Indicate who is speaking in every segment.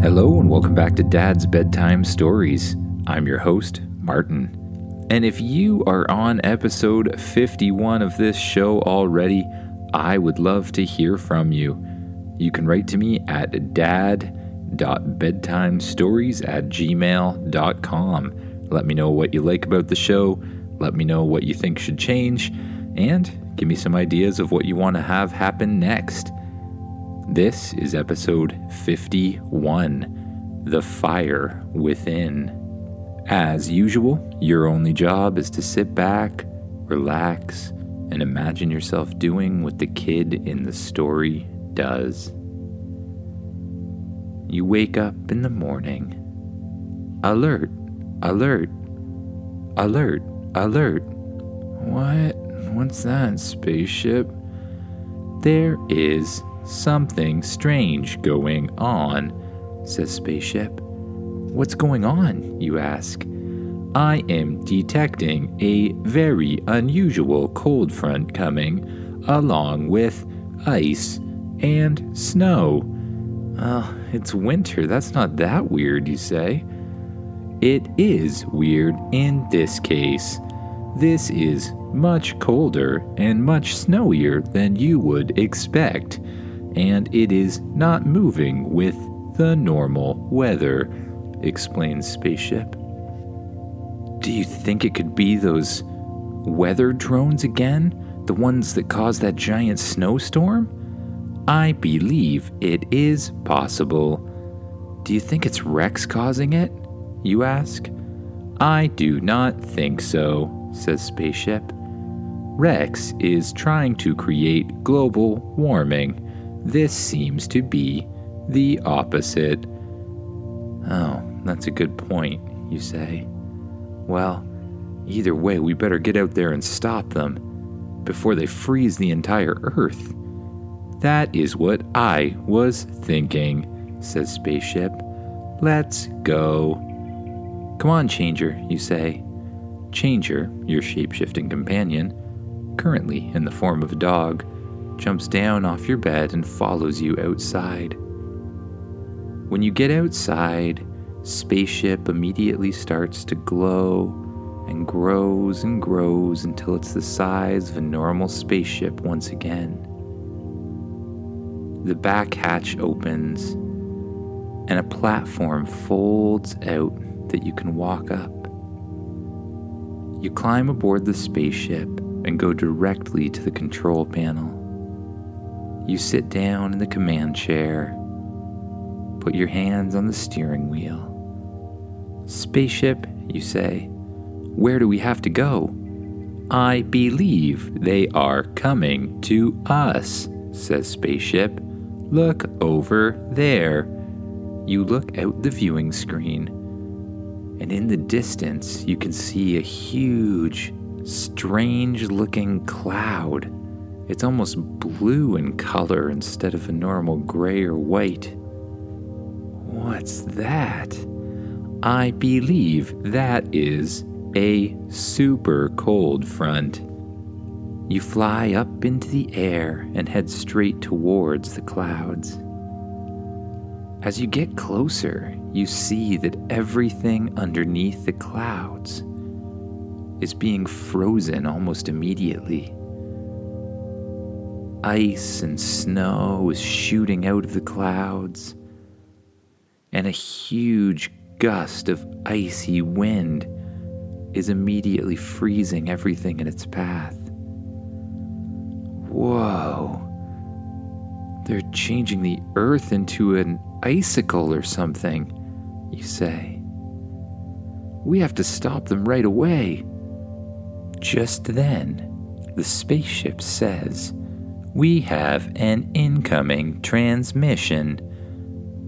Speaker 1: Hello, and welcome back to Dad's Bedtime Stories. I'm your host, Martin. And if you are on episode 51 of this show already, I would love to hear from you. You can write to me at dad.bedtimestories at gmail.com. Let me know what you like about the show, let me know what you think should change, and give me some ideas of what you want to have happen next. This is episode 51 The Fire Within. As usual, your only job is to sit back, relax, and imagine yourself doing what the kid in the story does. You wake up in the morning. Alert, alert, alert, alert. What? What's that, spaceship? There is something strange going on, says Spaceship. What's going on? You ask. I am detecting a very unusual cold front coming, along with ice and snow. Oh, it's winter. That's not that weird, you say. It is weird in this case. This is much colder and much snowier than you would expect and it is not moving with the normal weather, explains Spaceship. Do you think it could be those weather drones again? The ones that caused that giant snowstorm? I believe it is possible. Do you think it's Rex causing it? You ask. I do not think so, says Spaceship. Rex is trying to create global warming this seems to be the opposite. Oh, that's a good point, you say. Well, either way, we better get out there and stop them before they freeze the entire Earth. That is what I was thinking, says Spaceship. Let's go. Come on, Changer, you say. Changer, your shapeshifting companion, currently in the form of a dog, jumps down off your bed and follows you outside. When you get outside, spaceship immediately starts to glow and grows and grows until it's the size of a normal spaceship once again. The back hatch opens and a platform folds out that you can walk up. You climb aboard the spaceship and go directly to the control panel. You sit down in the command chair, put your hands on the steering wheel. Spaceship, you say, where do we have to go? I believe they are coming to us, says Spaceship. Look over there. You look out the viewing screen, and in the distance, you can see a huge, strange looking cloud it's almost blue in color instead of a normal gray or white. What's that? I believe that is a super cold front. You fly up into the air and head straight towards the clouds. As you get closer, you see that everything underneath the clouds is being frozen almost immediately. Ice and snow is shooting out of the clouds, and a huge gust of icy wind is immediately freezing everything in its path. Whoa. They're changing the earth into an icicle or something, you say. We have to stop them right away. Just then, the spaceship says, we have an incoming transmission.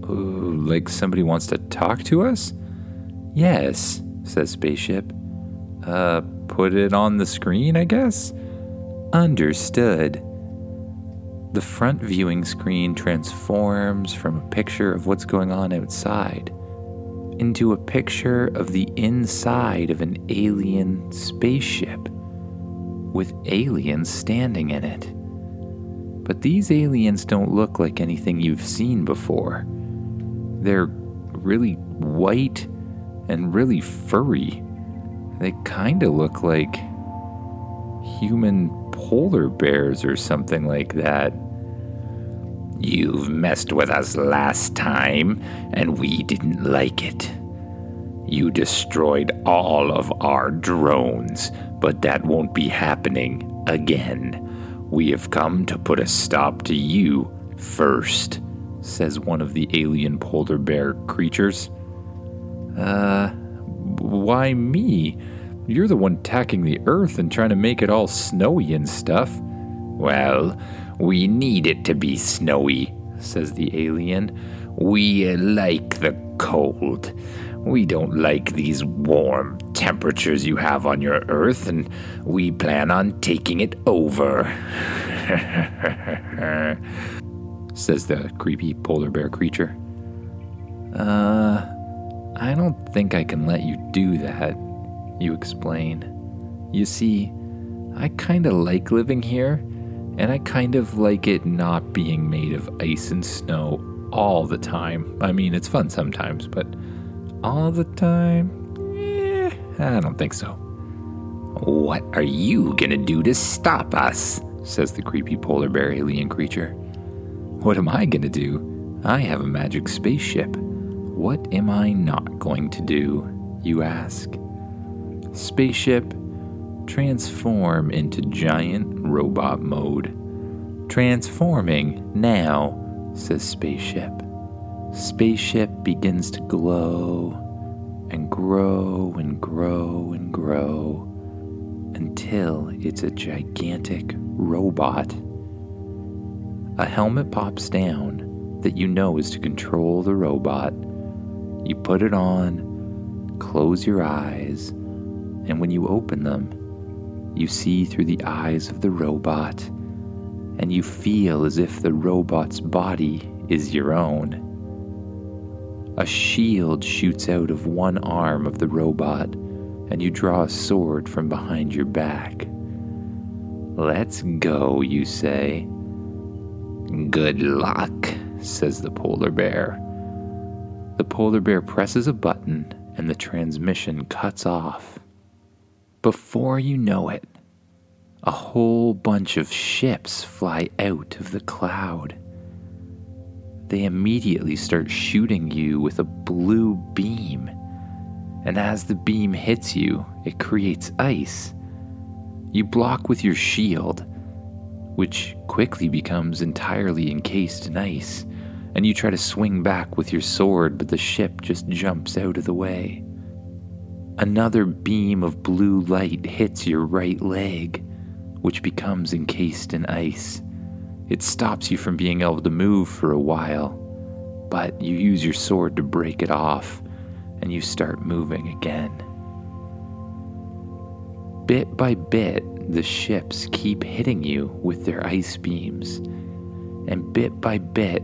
Speaker 1: Ooh, like somebody wants to talk to us? Yes, says Spaceship. Uh, put it on the screen, I guess? Understood. The front viewing screen transforms from a picture of what's going on outside into a picture of the inside of an alien spaceship with aliens standing in it. But these aliens don't look like anything you've seen before. They're really white and really furry. They kind of look like human polar bears or something like that.
Speaker 2: You've messed with us last time, and we didn't like it. You destroyed all of our drones, but that won't be happening again. We have come to put a stop to you first, says one of the alien polar bear creatures.
Speaker 1: Uh, why me? You're the one tacking the Earth and trying to make it all snowy and stuff.
Speaker 2: Well, we need it to be snowy, says the alien. We like the cold. We don't like these warm temperatures you have on your Earth, and we plan on taking it over.
Speaker 1: says the creepy polar bear creature. Uh, I don't think I can let you do that, you explain. You see, I kind of like living here, and I kind of like it not being made of ice and snow all the time. I mean, it's fun sometimes, but all the time? Eh, I don't think so.
Speaker 2: What are you gonna do to stop us?
Speaker 1: says the creepy polar bear alien creature. What am I gonna do? I have a magic spaceship. What am I not going to do, you ask? Spaceship, transform into giant robot mode. Transforming now, says Spaceship. Spaceship begins to glow and grow and grow and grow until it's a gigantic robot. A helmet pops down that you know is to control the robot. You put it on, close your eyes, and when you open them, you see through the eyes of the robot, and you feel as if the robot's body is your own. A shield shoots out of one arm of the robot, and you draw a sword from behind your back. Let's go, you say.
Speaker 2: Good luck, says the polar bear.
Speaker 1: The polar bear presses a button, and the transmission cuts off. Before you know it, a whole bunch of ships fly out of the cloud they immediately start shooting you with a blue beam. And as the beam hits you, it creates ice. You block with your shield, which quickly becomes entirely encased in ice, and you try to swing back with your sword, but the ship just jumps out of the way. Another beam of blue light hits your right leg, which becomes encased in ice. It stops you from being able to move for a while, but you use your sword to break it off and you start moving again. Bit by bit, the ships keep hitting you with their ice beams, and bit by bit,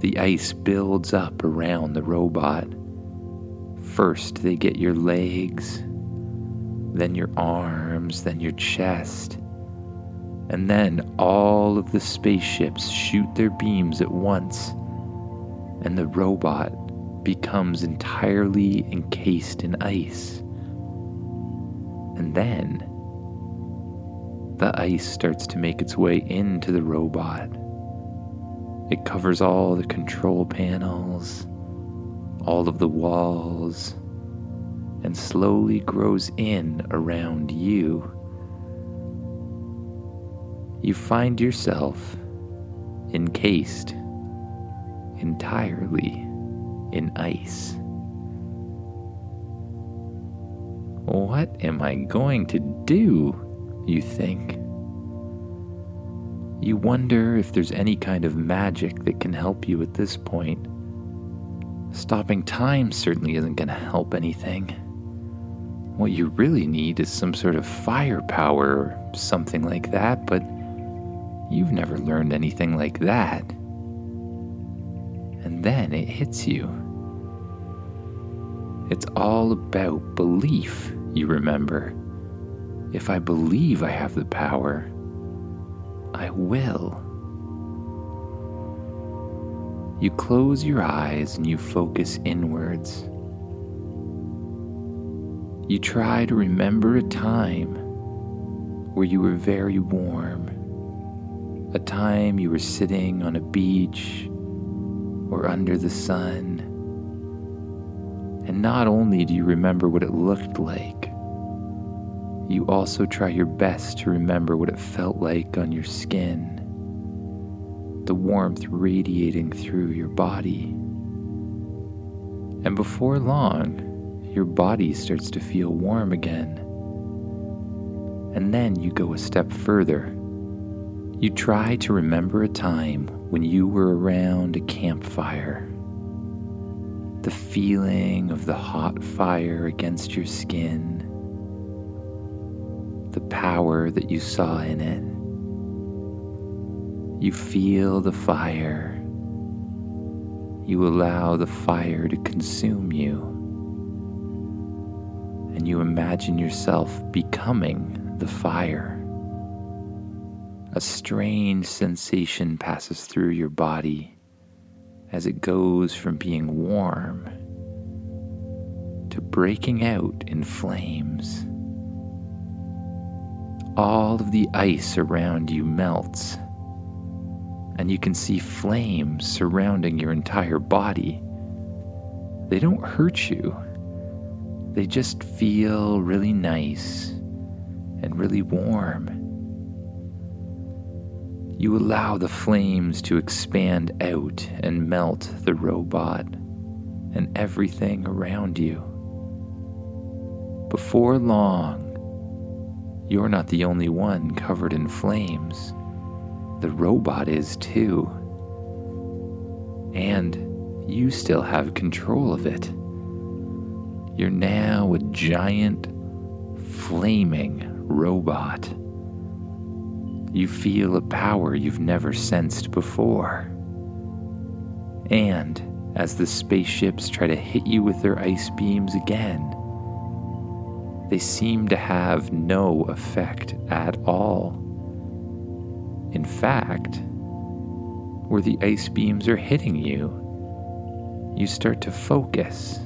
Speaker 1: the ice builds up around the robot. First, they get your legs, then your arms, then your chest and then all of the spaceships shoot their beams at once, and the robot becomes entirely encased in ice. And then the ice starts to make its way into the robot. It covers all the control panels, all of the walls, and slowly grows in around you you find yourself encased entirely in ice. What am I going to do? You think. You wonder if there's any kind of magic that can help you at this point. Stopping time certainly isn't going to help anything. What you really need is some sort of firepower or something like that, but You've never learned anything like that. And then it hits you. It's all about belief, you remember. If I believe I have the power, I will. You close your eyes and you focus inwards. You try to remember a time where you were very warm, a time you were sitting on a beach or under the sun. And not only do you remember what it looked like, you also try your best to remember what it felt like on your skin, the warmth radiating through your body. And before long, your body starts to feel warm again. And then you go a step further. You try to remember a time when you were around a campfire. The feeling of the hot fire against your skin the power that you saw in it. You feel the fire. You allow the fire to consume you. And you imagine yourself becoming the fire. A strange sensation passes through your body as it goes from being warm to breaking out in flames all of the ice around you melts, and you can see flames surrounding your entire body. They don't hurt you, they just feel really nice and really warm. You allow the flames to expand out and melt the robot and everything around you. Before long, you're not the only one covered in flames. The robot is too. And you still have control of it. You're now a giant, flaming robot. You feel a power you've never sensed before. And as the spaceships try to hit you with their ice beams again, they seem to have no effect at all. In fact, where the ice beams are hitting you, you start to focus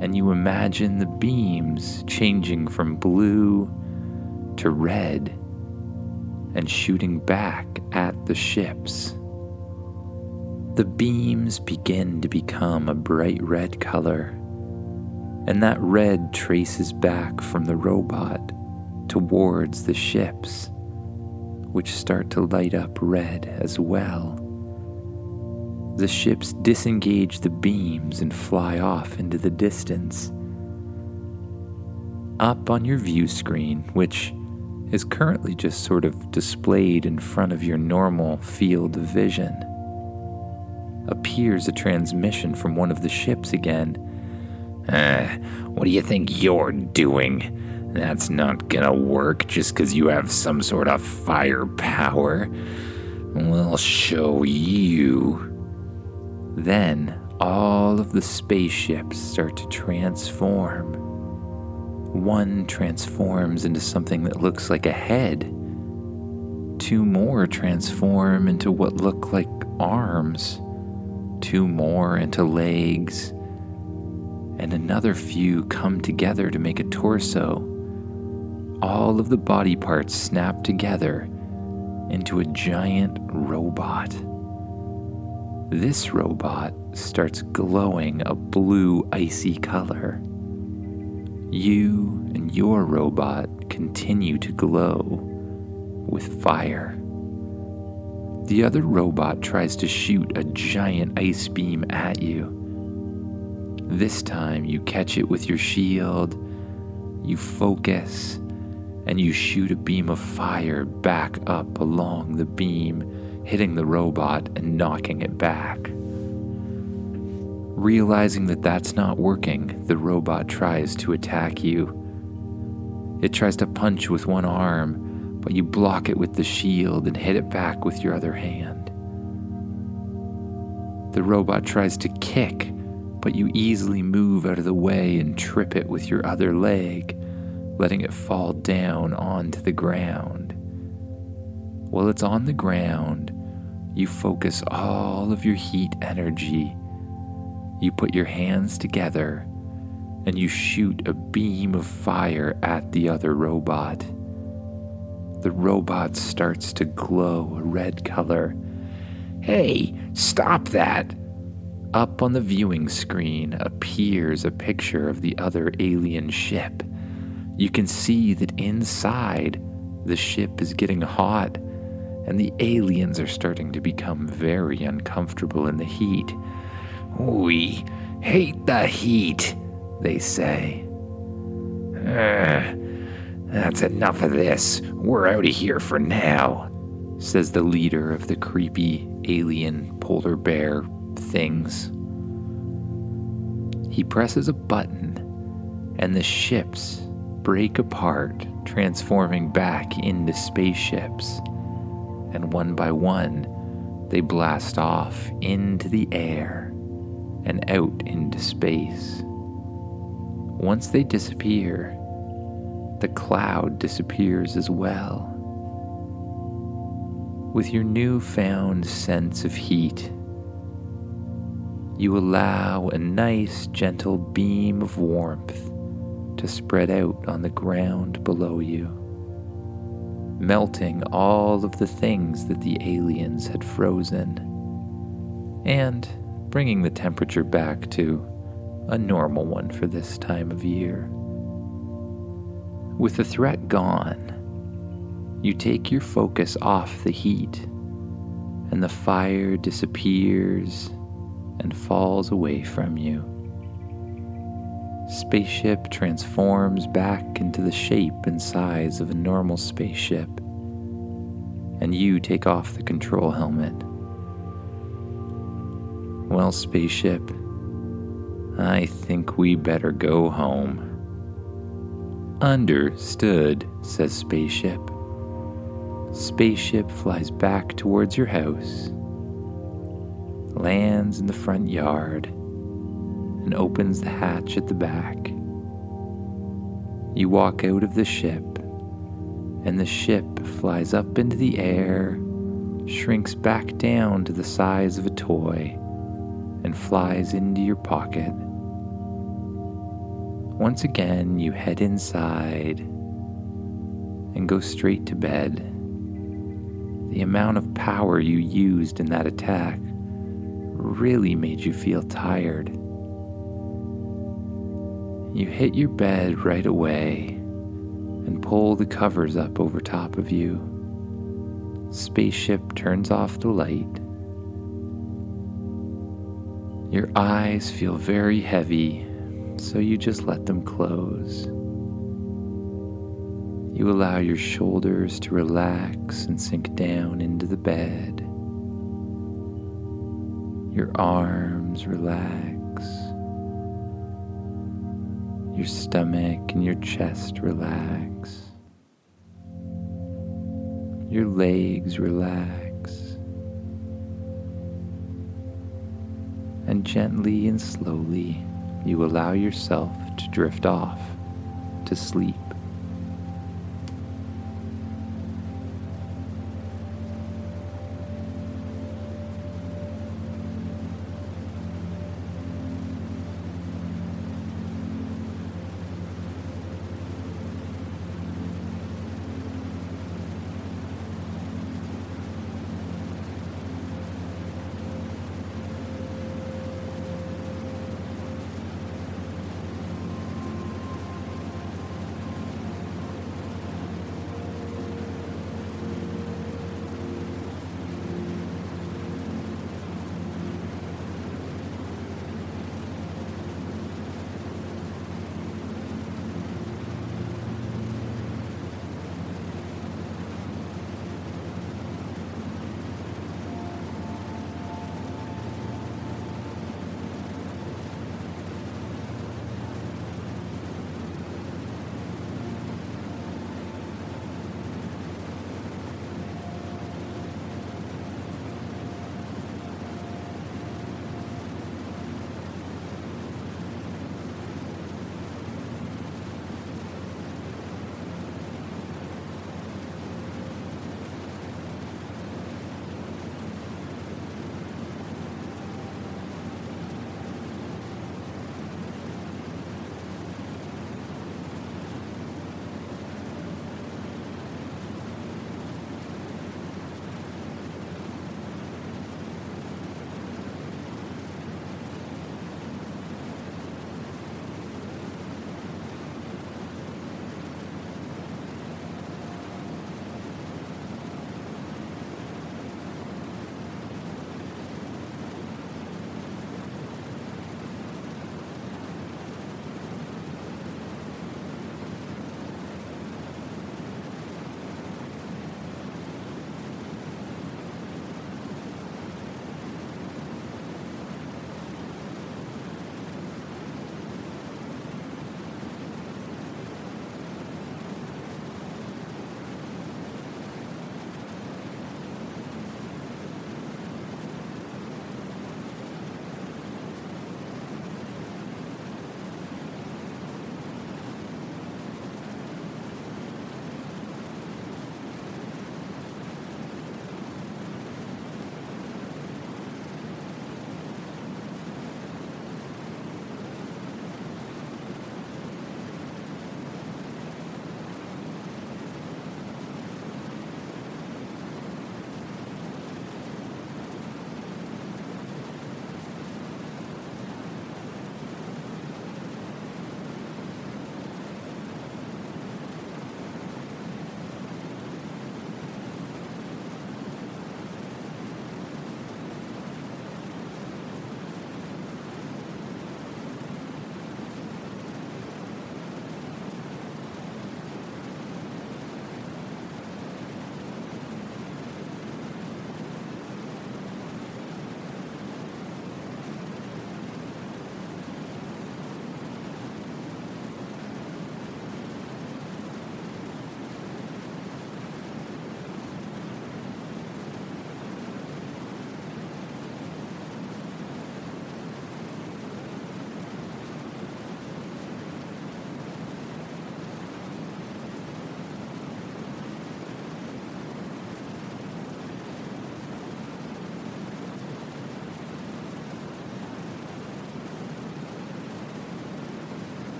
Speaker 1: and you imagine the beams changing from blue to red and shooting back at the ships. The beams begin to become a bright red color and that red traces back from the robot towards the ships, which start to light up red as well. The ships disengage the beams and fly off into the distance. Up on your view screen, which is currently just sort of displayed in front of your normal field of vision, appears a transmission from one of the ships again
Speaker 2: uh, what do you think you're doing? That's not gonna work just because you have some sort of firepower. We'll show you.
Speaker 1: Then all of the spaceships start to transform. One transforms into something that looks like a head. Two more transform into what look like arms. Two more into legs and another few come together to make a torso. All of the body parts snap together into a giant robot. This robot starts glowing a blue, icy color. You and your robot continue to glow with fire. The other robot tries to shoot a giant ice beam at you this time you catch it with your shield, you focus, and you shoot a beam of fire back up along the beam, hitting the robot and knocking it back. Realizing that that's not working, the robot tries to attack you. It tries to punch with one arm, but you block it with the shield and hit it back with your other hand. The robot tries to kick, but you easily move out of the way and trip it with your other leg, letting it fall down onto the ground. While it's on the ground, You focus all of your heat energy. You put your hands together and you shoot a beam of fire at the other robot. The robot starts to glow a red color.
Speaker 2: Hey, stop that!
Speaker 1: Up on the viewing screen appears a picture of the other alien ship. You can see that inside, the ship is getting hot, and the aliens are starting to become very uncomfortable in the heat.
Speaker 2: We hate the heat, they say. That's enough of this. We're out of here for now,
Speaker 1: says the leader of the creepy alien polar bear things. He presses a button, and the ships break apart, transforming back into spaceships. And one by one, they blast off into the air and out into space. Once they disappear, the cloud disappears as well. With your newfound sense of heat, you allow a nice, gentle beam of warmth to spread out on the ground below you, melting all of the things that the aliens had frozen, and bringing the temperature back to a normal one for this time of year. With the threat gone, you take your focus off the heat, and the fire disappears and falls away from you. Spaceship transforms back into the shape and size of a normal spaceship, and you take off the control helmet. Well, spaceship, I think we better go home. Understood, says Spaceship. Spaceship flies back towards your house, lands in the front yard, and opens the hatch at the back. You walk out of the ship, and the ship flies up into the air, shrinks back down to the size of a toy, and flies into your pocket. Once again, you head inside and go straight to bed. The amount of power you used in that attack really made you feel tired. You hit your bed right away and pull the covers up over top of you. Spaceship turns off the light. Your eyes feel very heavy so you just let them close. You allow your shoulders to relax and sink down into the bed. Your arms relax. Your stomach and your chest relax. Your legs relax. And gently and slowly, you allow yourself to drift off to sleep.